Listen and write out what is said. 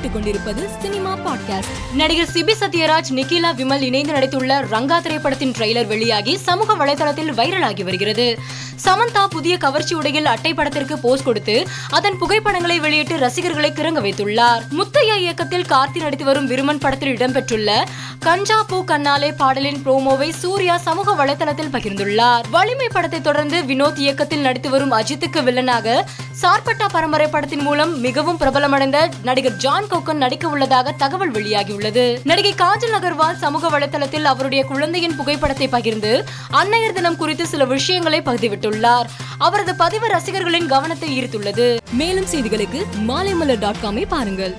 கேட்டுக்கொண்டிருப்பது cinema podcast. நடிகர் சிபி சத்யராஜ் நிகிலா விமல் இணைந்து நடித்துள்ள ரங்கா திரைப்படத்தின் ட்ரெய்லர் வெளியாகி சமூக வலைதளத்தில் வைரலாகி வருகிறது. சமந்தா புதிய கவர்ச்சி உடையில் அட்டை படத்திற்கு போஸ் கொடுத்து அதன் புகைப்படங்களை வெளியிட்டு ரசிகர்களை கிறங்க வைத்துள்ளார். முத்தையா இயக்கத்தில் கார்த்தி நடித்து வரும் விருமன் படத்தில் இடம்பெற்றுள்ள கஞ்சா பூ கண்ணாலே பாடலின் ப்ரோமோவை சூர்யா சமூக வலைதளத்தில் பகிர்ந்துள்ளார். வலிமை படத்தை தொடர்ந்து வினோத் இயக்கத்தில் நடித்து வரும் அஜித்துக்கு வில்லனாக சார்பட்டா பரம்பரை படத்தின் மூலம் மிகவும் பிரபலமடைந்த நடிகர் ஜான் கோக்கன் நடிக்க உள்ளதாக தகவல் வெளியாகியுள்ளது. நடிகை காஜல் அகர்வால் சமூக வலைதளத்தில் அவருடைய குழந்தையின் புகைப்படத்தை பகிர்ந்து அன்னையர் தினம் குறித்து சில விஷயங்களை பதிவிட்டுள்ளார் அவரது பதிவு ரசிகர்களின் கவனத்தை ஈர்த்துள்ளது. மேலும் செய்திகளுக்கு மாலைமலர் டாட் காமை பாருங்கள்.